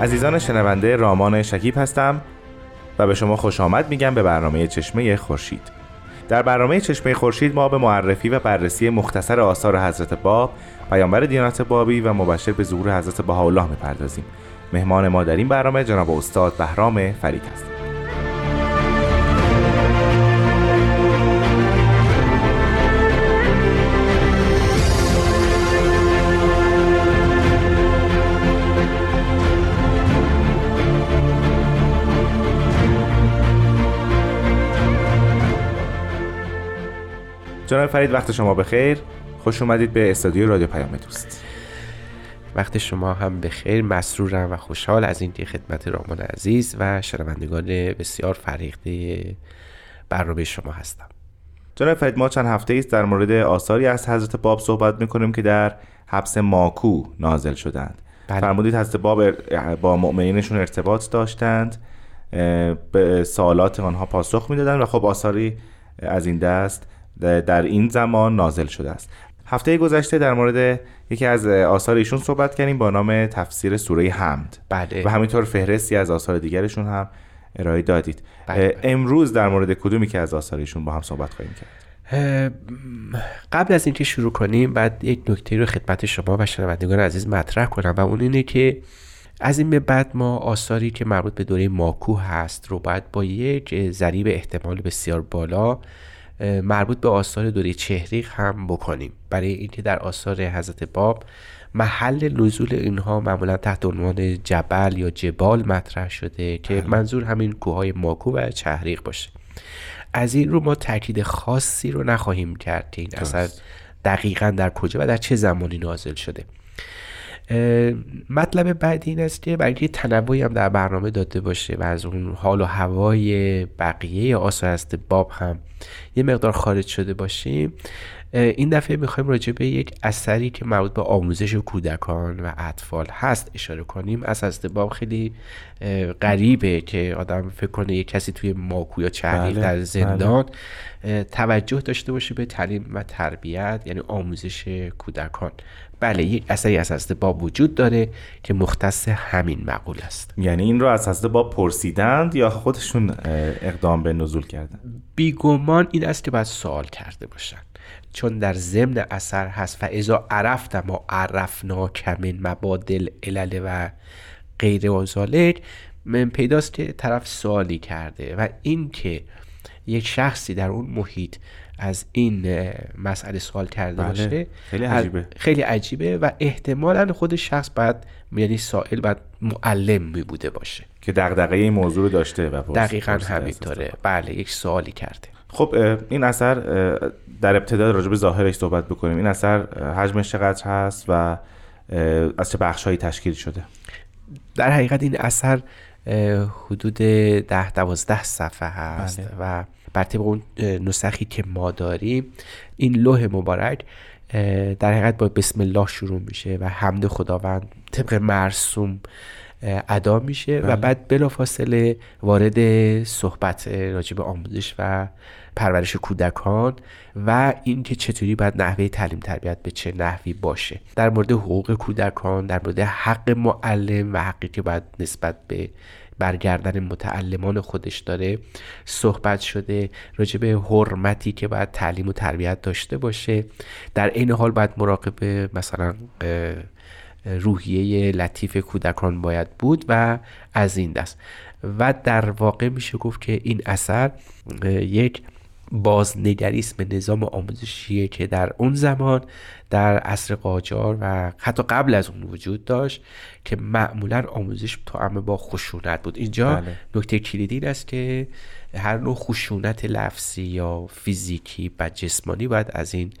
عزیزان شنونده رامان شکیب هستم و به شما خوش آمد میگم به برنامه چشمه خورشید. در برنامه چشمه خورشید ما به معرفی و بررسی مختصر آثار حضرت باب پیامبر دیانت بابی و مبشر به ظهور حضرت بهاءالله می‌پردازیم. مهمان ما در این برنامه جناب استاد بهرام فرید است جناب فرید وقت شما بخیر. خوش اومدید به استودیو رادیو پیام دوست. وقت شما هم بخیر. مسرورم و خوشحال از اینکه خدمت رامان عزیز و شنوندگان بسیار فریخته برنامه شما هستم. جناب فرید ما چند هفته است در مورد آثاری از حضرت باب صحبت می‌کنیم که در حبس ماکو نازل شدند. بله. فرمودید حضرت باب با مؤمنینشون ارتباط داشتند به سوالات آنها پاسخ می‌دادند و خب آثاری از این دست در این زمان نازل شده است. هفته گذشته در مورد یکی از آثار ایشون صحبت کردیم با نام تفسیر سوره حمد. بله. و همینطور فهرستی از آثار دیگرشون هم ارائه دادید. بله، بله. امروز در مورد کدومی که از آثار ایشون با هم صحبت خواهیم کرد؟ قبل از اینکه شروع کنیم بعد یک نکته رو خدمت شما و شنوندگان عزیز مطرح کنم و اون اینه که از این به بعد ما آثاری که مربوط به دوره ماکو هست رو باید با یک ضریب احتمال بسیار بالا مربوط به آثار دوره چهریق هم بکنیم. برای اینکه در آثار حضرت باب محل نزول اینها معمولا تحت عنوان جبل یا جبال مطرح شده که منظور همین کوههای ماکو و چهریق باشه. از این رو ما تاکید خاصی رو نخواهیم کرد که این اثر دقیقا در کجا و در چه زمانی نازل شده. مطلب بعدی این است که برای تنوعی هم در برنامه داده باشه و از اون حال و هوای بقیه آثار است باب هم یه مقدار خارج شده باشیم این دفعه می‌خوایم راجع به یک اثری که مربوط به آموزش کودکان و اطفال هست اشاره کنیم. از حضرت باب خیلی غریبه که آدم فکر کنه یک کسی توی ماکو یا چهریق بله، در زندان اه، توجه داشته باشه به تعلیم و تربیت یعنی آموزش کودکان. بله یک اثری از حضرت باب وجود داره که مختص همین مقول است. یعنی این رو از حضرت باب پرسیدند یا خودشون اقدام به نزول کردند؟ بیگمان این است که باید سوال کرده باشن. چون در ضمن اثر هست. و ازا عرفت ما عرفنا کمن مبادل علل و غیر و ذالک من پیداست که طرف سوالی کرده و این که یک شخصی در اون محیط از این مسئله سوال کرده بله، باشه خیلی عجیبه. خیلی عجیبه و احتمالا خود شخص باید یعنی سائل باید معلم می بوده باشه. که دغدغه این موضوع رو داشته و دقیقا همینطوره. بله یک سوالی کرده. خب این اثر در ابتدا راجع به ظاهرش صحبت بکنیم این اثر حجمش چقدر هست و از چه بخشهایی تشکیل شده در حقیقت این اثر حدود ده دوازده صفحه هست بله. و بر طبق اون نسخی که ما داریم این لوح مبارک در حقیقت با بسم الله شروع میشه و حمد خداوند طبق مرسوم ادا میشه و بعد بلافاصله وارد صحبت راجع به آموزش و پرورش کودکان و اینکه چطوری باید نحوه تعلیم تربیت به چه نحوی باشه. در مورد حقوق کودکان در مورد حق معلم و حقی که باید نسبت به برگردن متعلمان خودش داره صحبت شده. راجع به حرمتی که باید تعلیم و تربیت داشته باشه. در این حال باید مراقب مثلا روحیه لطیف کودکان باید بود و از این دست و در واقع میشه گفت که این اثر یک بازنگریست به نظام آموزشی که در اون زمان در عصر قاجار و حتی قبل از اون وجود داشت که معمولا آموزش تو با خشونت بود اینجا بله. نکته کلیدی این است که هر نوع خشونت لفظی یا فیزیکی و جسمانی باید از این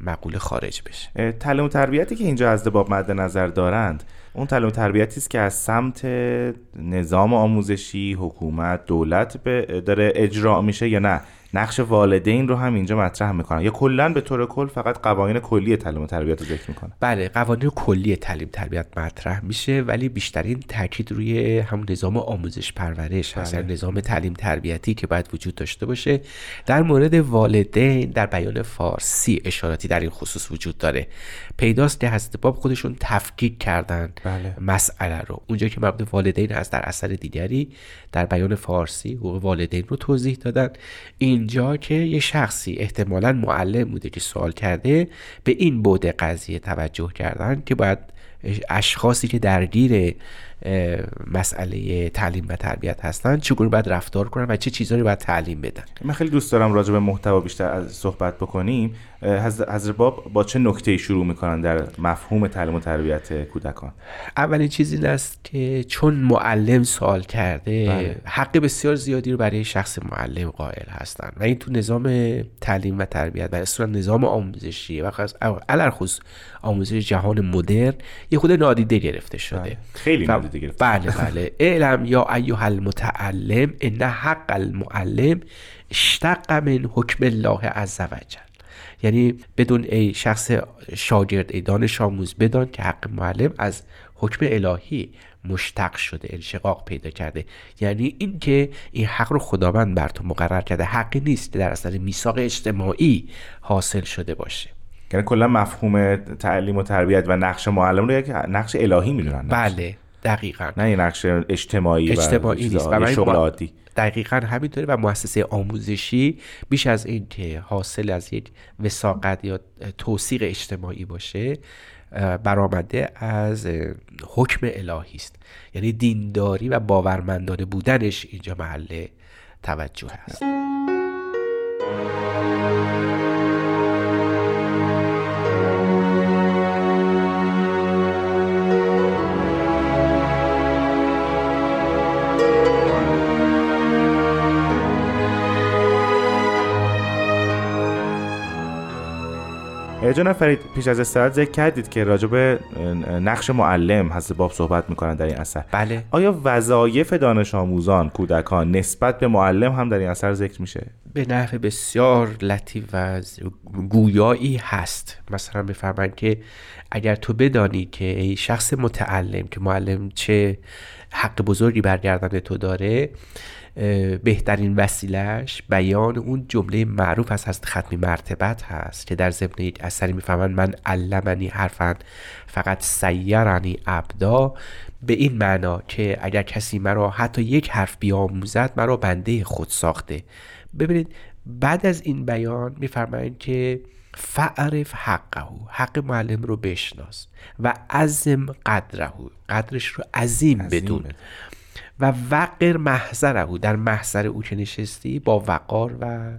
مقوله خارج بشه. تعلیم و تربیتی که اینجا از باب مد نظر دارند اون تعلیم و تربیتی است که از سمت نظام آموزشی حکومت دولت به داره اجرا میشه یا نه؟ نقش والدین رو هم اینجا مطرح می‌کنن. یا کلا به طور کل فقط قوانین کلی تعلیم و تربیت رو ذکر می‌کنن. بله قوانین کلی تعلیم تربیت مطرح میشه ولی بیشترین تاکید روی همون نظام آموزش پرورش هست. بله. یعنی نظام تعلیم تربیتی که باید وجود داشته باشه. در مورد والدین در بیان فارسی اشاراتی در این خصوص وجود داره. پیداست که حضرت باب خودشون تفکیک کردن بله. مسئله رو. اونجا که مربوط به والدین هست در اثر دیگری در بیان فارسی حقوق والدین رو توضیح دادن. اینجا که یه شخصی احتمالا معلم بوده که سوال کرده به این بود قضیه توجه کردن که باید اشخاصی که درگیر مسئله تعلیم و تربیت هستن چگونه باید رفتار کنن و چه چیزایی باید تعلیم بدن. من خیلی دوست دارم راجع به محتوا بیشتر از صحبت بکنیم. حضرت باب با چه نکته شروع می‌کنن در مفهوم تعلیم و تربیت کودکان اولین چیز این است که چون معلم سوال کرده بله. حق بسیار زیادی رو برای شخص معلم قائل هستن و این تو نظام تعلیم و تربیت و اصلا نظام آموزشی و خاص علرخصوص آموزش جهان مدرن یه خود نادیده گرفته شده بله. خیلی نادیده گرفته. بله بله اعلم یا ایها المتعلم ان حق المعلم اشتق من حکم الله عز وجل یعنی بدون ای شخص شاگرد ای دانش آموز بدان که حق معلم از حکم الهی مشتق شده انشقاق پیدا کرده. یعنی اینکه این حق رو خداوند بر تو مقرر کرده. حقی نیست که در اثر میثاق اجتماعی حاصل شده باشه. یعنی کلا مفهوم تعلیم و تربیت و نقش معلم رو یک نقش الهی می‌دونن. بله. دقیقا. نه یه نقش اجتماعی اجتماعی و نیست. و شغل عادی دقیقا همینطوره و مؤسسه آموزشی بیش از این که حاصل از یک وساقت یا توصیق اجتماعی باشه برآمده از حکم الهی است. یعنی دینداری و باورمندانه بودنش اینجا محل توجه هست. جناب فرید پیش از استراحت ذکر کردید که راجع به نقش معلم حضرت باب صحبت می‌کنن در این اثر. بله. آیا وظایف دانش آموزان کودکان نسبت به معلم هم در این اثر ذکر میشه؟ به نحو بسیار لطیف و گویایی هست. مثلا بفرمایید که اگر تو بدانی که ای شخص متعلم که معلم چه حق بزرگی برگردن تو داره بهترین وسیلهش بیان اون جمله معروف از حضرت ختمی مرتبت هست که در ضمن یک اثری می‌فهمند من علمنی حرفا فقط سیرنی ابدا به این معنا که اگر کسی مرا حتی یک حرف بیاموزد مرا بنده خود ساخته. ببینید بعد از این بیان میفرمایند که فعرف حقه حق معلم رو بشناس و عظم قدره قدرش رو عظیم عظیم بدون. و وقر محضره در محضر او که نشستی با وقار و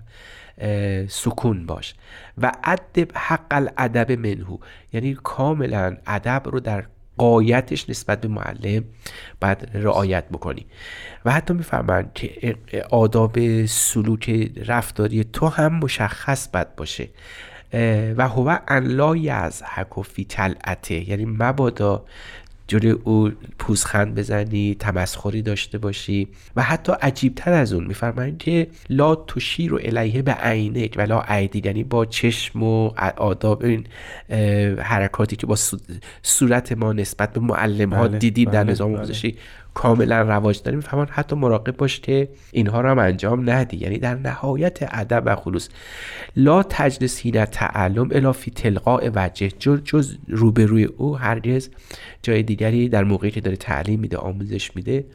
سکون باش. و ادب حق الادب منهو یعنی کاملا ادب رو در قایتش نسبت به معلم باید رعایت بکنی. و حتی می‌فهمن که آداب سلوک رفتاری تو هم مشخص باید باشه. و هو ان لا یضحک فی طلعته یعنی مبادا جلوی او پوزخند بزنی تمسخری داشته باشی و حتی عجیبتر از اون میفرمایند که لا تشیر و الیه به عینک و لا عیدی یعنی با چشم و آداب این حرکاتی که با صو- صورت ما نسبت به معلم ها بله، دیدیم در بله، نظام بله. آموزشی کاملا رواج داره می‌فهمن حتی مراقب باش که اینها رو هم انجام ندی. یعنی در نهایت ادب و خلوص. لا تجلس حین تعلم الا فی تلقاء وجه. جز, جز روبروی او هرگز جای دیگری در موقعی که داره تعلیم میده آموزش میده.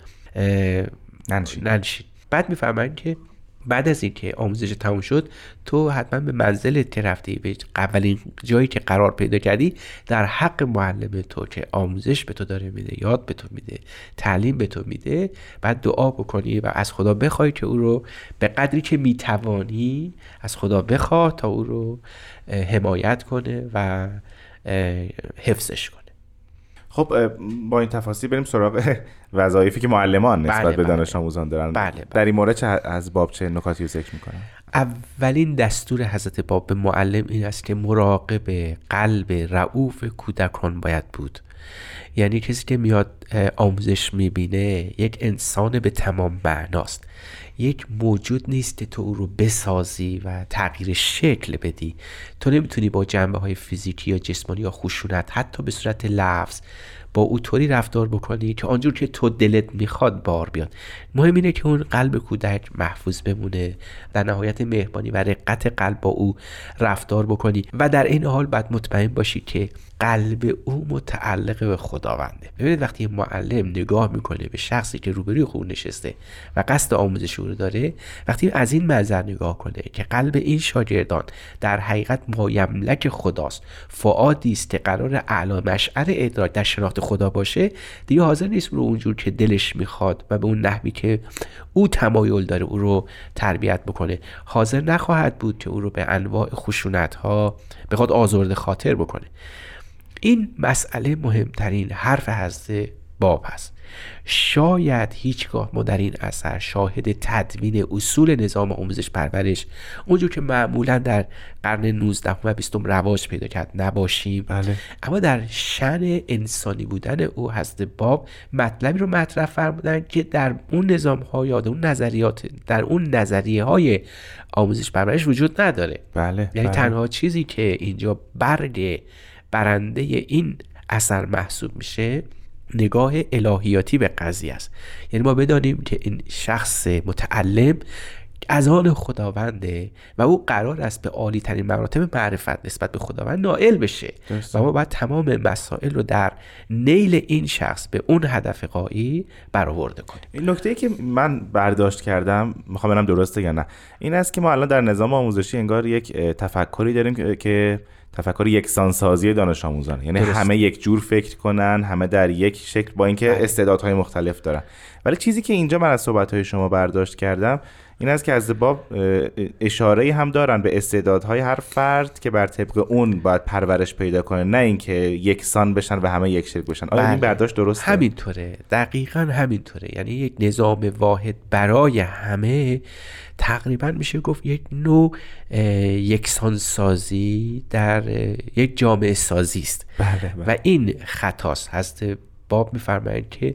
ننشین. بعد می‌فهمن که بعد از اینکه آموزش تموم شد تو حتما به منزل که رفتی به اولین جایی که قرار پیدا کردی در حق معلم تو که آموزش به تو داره میده یاد به تو میده تعلیم به تو میده بعد دعا بکنی و از خدا بخوای که او رو به قدری که می‌توانی از خدا بخواه تا او رو حمایت کنه و حفظش کنه. خب با این تفاصیل بریم سراغ وظایفی که معلمان نسبت بله، به بله. دانش آموزان دارن بله، بله. در این مورد چه از باب چه نکاتی رو ذکر می‌کنن اولین دستور حضرت باب به معلم این است که مراقب قلب رعوف کودکان باید بود یعنی کسی که میاد آموزش می‌بینه یک انسان به تمام معناست یک موجود نیست که تو او رو بسازی و تغییر شکل بدی. تو نمی‌تونی با جنبه های فیزیکی یا جسمانی یا خشونت حتی به صورت لفظ با او طوری رفتار بکنی که آنجور که تو دلت می‌خواد بار بیاد. مهم اینه که اون قلب کودک محفوظ بمونه. در نهایت مهربانی و رقت قلب با او رفتار بکنی و در این حال باید مطمئن باشی که قلب او متعلق به خداونده. ببینید وقتی معلم نگاه می‌کنه به شخصی که روبروی خود نشسته و قصد آموزش او داره وقتی از این منظر نگاه کنه که قلب این شاگردان در حقیقت مایملک خداست فعادی است که قرار اعلی مشعر ادراک در شناخت خدا باشه دیگه حاضر نیست رو اونجور که دلش می‌خواد و به اون نحوی که او تمایل داره او رو تربیت بکنه. حاضر نخواهد بود که او رو به انواع خشونت ها بخواد آزرده خاطر بکنه. این مسئله مهمترین حرف حضرت باب هست شاید هیچگاه ما در این اثر شاهد تدوین اصول نظام آموزش پرورش اونجور که معمولا در قرن 19 و 20 رواج پیدا کرد نباشیم بله. اما در شن انسانی بودن او حضرت باب مطلبی رو مطرح فرمودن که در اون نظام ها یا در اون نظریات در اون نظریه های آموزش پرورش وجود نداره بله یعنی بله. تنها چیزی که اینجا برگ برنده این اثر محسوب میشه نگاه الهیاتی به قضیه است. یعنی ما بدانیم که این شخص متعلم از آن خداونده و او قرار است به عالی ترین مراتب معرفت نسبت به خداوند نائل بشه. و ما باید تمام مسائل رو در نیل این شخص به اون هدف قایی برآورده کنیم. این نکته ای که من برداشت کردم می‌خوام ببینم درسته یا نه این است که ما الان در نظام آموزشی انگار یک تفکری داریم که- تفکر یکسانسازی دانش آموزان یعنی درست. همه یک جور فکر کنن همه در یک شکل با اینکه بله. استعدادهای مختلف دارن ولی چیزی که اینجا من از صحبتهای شما برداشت کردم این است که از باب اشاره هم دارن به استعدادهای هر فرد که بر طبق اون باید پرورش پیدا کنه نه اینکه یکسان بشن و همه یک شکل بشن. آیا این بله. برداشت درسته. همینطوره. دقیقا همینطوره. یعنی یک نظام واحد برای همه تقریبا میشه گفت یک نوع اه، یکسانسازی در یک جامعه سازی است. بله بله. و این خطاست. هست باب میفرمایند که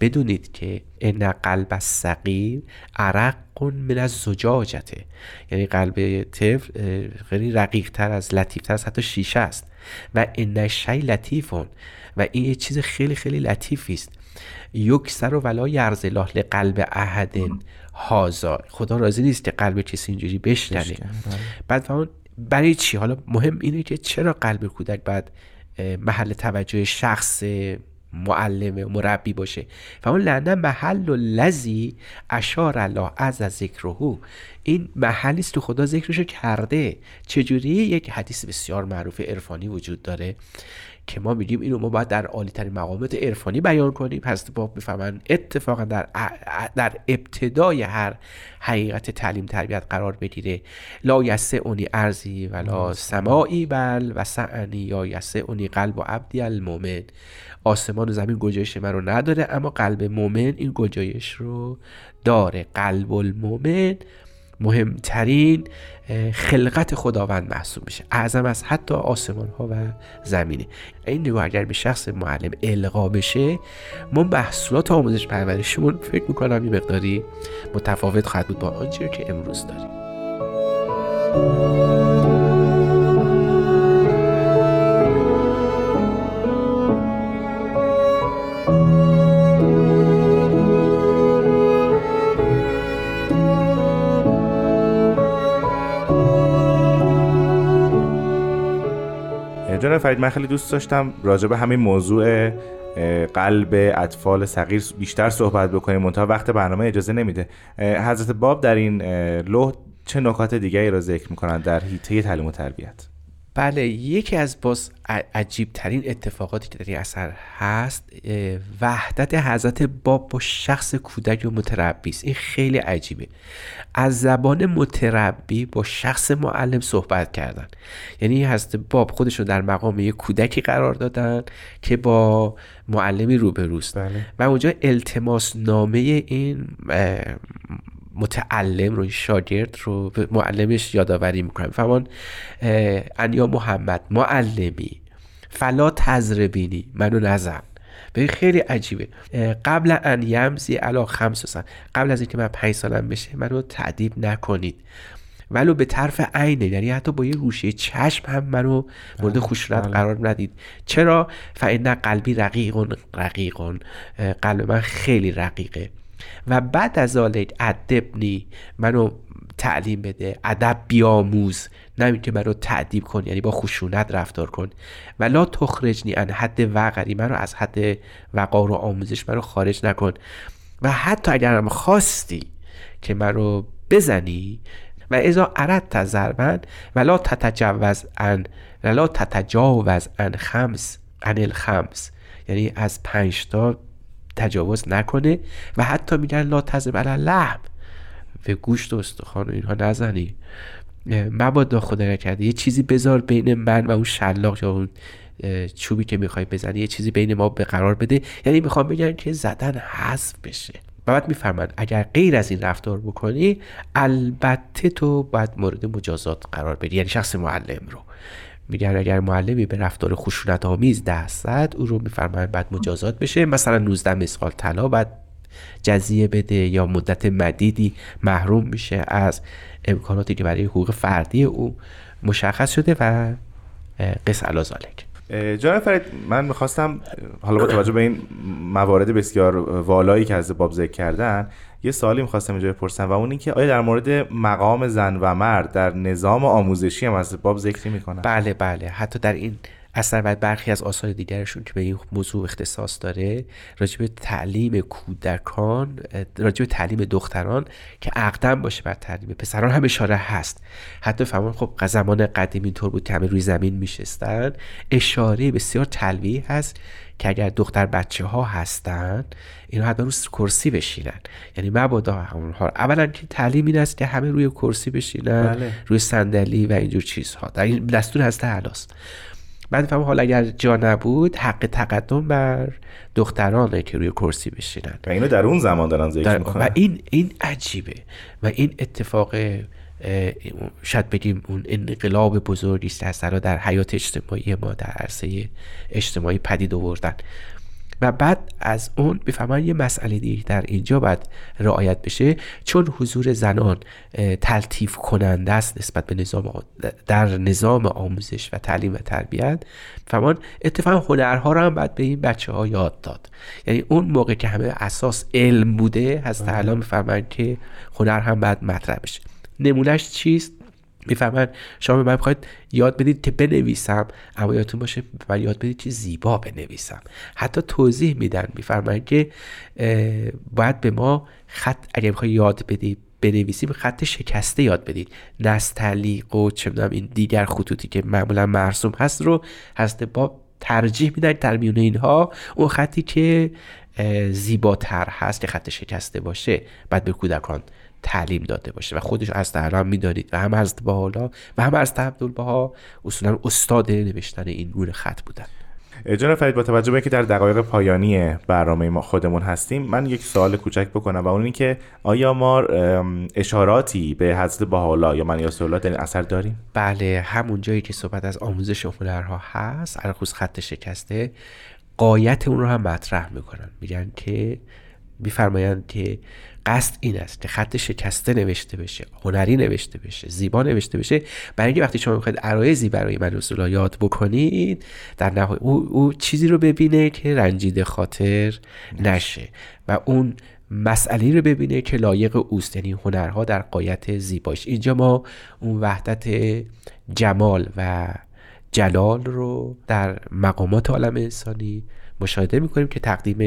بدونید که ان قلب الصغیر عرق من از زجاجته یعنی قلب طفل خیلی رقیق تر از لطیف تر از حتی شیشه است. و ان شی لطیفون و این یه چیز خیلی خیلی لطیفی است. یکسر و ولا یرز الله لقلب احد هازا خدا راضی نیست که قلب کسی اینجوری بشکنه. بعد فهمون برای چی؟ حالا مهم اینه که چرا قلب کودک اه، محل توجه شخص معلم مربی باشه. و اون لعنه محل و لذی اشار الله از ذکرهو این محلی است که خدا ذکرشو کرده. چجوری؟ یک حدیث بسیار معروف عرفانی وجود داره. که ما میگیم اینو ما باید در عالی ترین مقامات عرفانی بیان کنیم. پس باب می‌فهمن اتفاقا در در ابتدای هر حقیقت تعلیم تربیت قرار بگیره. لا یسعنی ارزی ولا سماعی بل و سعنی یا یسعنی قلب و عبدی المؤمن. آسمان و زمین گنجایش من رو نداره اما قلب مؤمن این گنجایش رو داره. قلب المؤمن مهمترین خلقت خداوند محسوب میشه. اعظم از حتی آسمان ها و زمینه. این نگاه اگر به شخص معلم القا بشه ما محصولات آموزش پرورشمون فکر می‌کنم یه مقداری متفاوت خواهد بود با آنچه که امروز داریم. جناب فرید من خیلی دوست داشتم راجع به همین موضوع قلب اطفال صغیر بیشتر صحبت بکنیم. منتها وقت برنامه اجازه نمیده. حضرت باب در این لوح چه نکات دیگری را ذکر می‌کنند در حیطه تعلیم و تربیت؟ بله یکی از باز عجیب ترین اتفاقاتی که در این اثر هست وحدت حضرت باب با شخص کودک و متربی است. این خیلی عجیبه. از زبان متربی با شخص معلم صحبت کردن. یعنی حضرت باب خودش رو در مقام یک کودکی قرار دادن که با معلمی روبروست. بله. و اونجا التماس نامه این متعلم رو شاگرد رو به معلمش یادآوری می‌کنم. فهمان انیا محمد معلمی فلا تزربینی منو نزن. به خیلی عجیبه. قبل ان یمزی علا خمس سن. قبل از اینکه من پنج سالم بشه منو تعدیب نکنید. ولو به طرف عینه یعنی حتی با یه روشه چشم هم منو مورد بله، خشونت بله. قرار ندید. چرا؟ فان قلبی رقیق رقیق قلب من خیلی رقیقه. و بعد از ذالک ادبنی منو تعلیم بده ادب بیاموز نه که منو تعدیب کن یعنی با خشونت رفتار کن. و لا تخرجنی ان حد وقری منو از حد وقار و آموزش منو خارج نکن. و حتی اگرم خواستی که منو بزنی و ازا اردت ضربن و لا تتجاوز ان لا تتجاوز ان خمس ان الخمس یعنی از پنج تا تجاوز نکنه و حتی میگن لا تزب علی لحم به گوشت و استخوان و اینها نزنی. مبادا خدا نکرده یه چیزی بذار بین من و اون شلاق یا اون چوبی که می‌خوای بزنی یه چیزی بین ما به قرار بده. یعنی می‌خوام بگن که زدن حذف بشه. و بعد میفرمند اگر غیر از این رفتار بکنی البته تو باید مورد مجازات قرار بدی. یعنی شخص معلم رو. میگن اگر معلمی به رفتار خشونت آمیز دست زد او رو میفرمایند بعد مجازات بشه. مثلا 19 مسقال طلا بعد جزیه بده یا مدت مدیدی محروم میشه از امکاناتی که برای حقوق فردی او مشخص شده و قص علازالک جناب فرید من می‌خواستم حالا با توجه به این موارد بسیار والایی که از باب ذکر کردن یه سوالی می‌خواستم اینجا بپرسم و اون اینکه آیا در مورد مقام زن و مرد در نظام آموزشی هم از باب ذکری می‌کنن؟ بله بله. حتی در این اصلا و برخی از آثار دیگرشون که به این موضوع اختصاص داره راجب تعلیم کودکان راجب تعلیم دختران که اقدم باشه بر تعلیم پسران هم اشاره هست. حتی فهمان خب زمان قدیم اینطور بود که همه روی زمین میشستن. اشاره بسیار تلویح هست که اگر دختر بچه ها هستن اینا حتما روی کرسی بشینن. یعنی مبادا اونها. اولا که تعلیم این است که همه روی کرسی بشینن بله. روی صندلی و اینجور چیزها. در این دستور هست هلاست بعد فهم حالا اگر جا نبود حق تقدم بر دخترانه که روی کرسی بشینن. و اینو در اون زمان دارن ذکر می‌کنن. و این این عجیبه. و این اتفاق شاید بگیم اون انقلاب بزرگی است در حیات اجتماعی ما در عرصه اجتماعی پدید آوردن. و بعد از اون بفهمن یه مسئله دیگه در اینجا باید رعایت بشه. چون حضور زنان تلطیف کننده است نسبت به نظام در نظام آموزش و تعلیم و تربیت. فهمان اتفاقا هنرها رو هم باید به این بچه ها یاد داد. یعنی اون موقع که همه اساس علم بوده هست بله. الان می‌فهمن که هنر هم باید مطرح بشه. نمونهش چیست؟ می‌فهمن. شما به من می‌خواید یاد بدید که بنویسم. اما یادتون باشه من یاد بدید که زیبا بنویسم. حتی توضیح میدن. میفرمایند که باید به ما خط اگر می‌خوای یاد بدید بنویسیم خط شکسته یاد بدید. نستعلیق و چه می‌دونم این دیگر خطوطی که معمولا مرسوم هست رو هست با ترجیح میدن. در میون اینها اون خطی که زیباتر هست که خط شکسته باشه. بعد به کودکان تعلیم داده باشه و خودش از الان می‌دانید و هم از بالا و هم از عبدالبها. اصولا استاد نوشتن این گونه خط بودن. جناب فرید با توجه به اینکه در دقایق پایانی برنامه ما خودمون هستیم من یک سوال کوچک بکنم و اون این که آیا ما اشاراتی به حضرت بهاءالله یا من الله در این اثر داریم؟ بله همون جایی که صحبت از آموزش هنرها هست خصوص خط شکسته قایت اون رو هم مطرح می‌کنن. میگن که میفرمایند که قصد این است که خط شکسته نوشته بشه هنری نوشته بشه زیبا نوشته بشه. برای اینکه وقتی شما می‌خواید عرایزی برای من رسول یاد بکنید در نهایت او, او چیزی رو ببینه که رنجیده خاطر نشه و اون مسئله رو ببینه که لایق اوست. یعنی هنرها در قایت زیباش اینجا ما اون وحدت جمال و جلال رو در مقامات عالم انسانی مشاهده می‌کنیم که تقدیم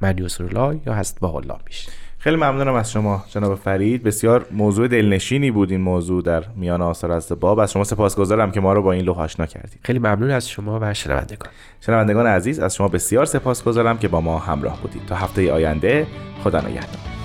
من الله یا هست با الله میشه خیلی ممنونم از شما جناب فرید. بسیار موضوع دلنشینی بود این موضوع در میان آثار از باب از شما سپاسگزارم که ما رو با این لوح آشنا کردید خیلی ممنون از شما و شنوندگان. شنوندگان عزیز از شما بسیار سپاسگزارم که با ما همراه بودید. تا هفته آینده خدا نگهدار.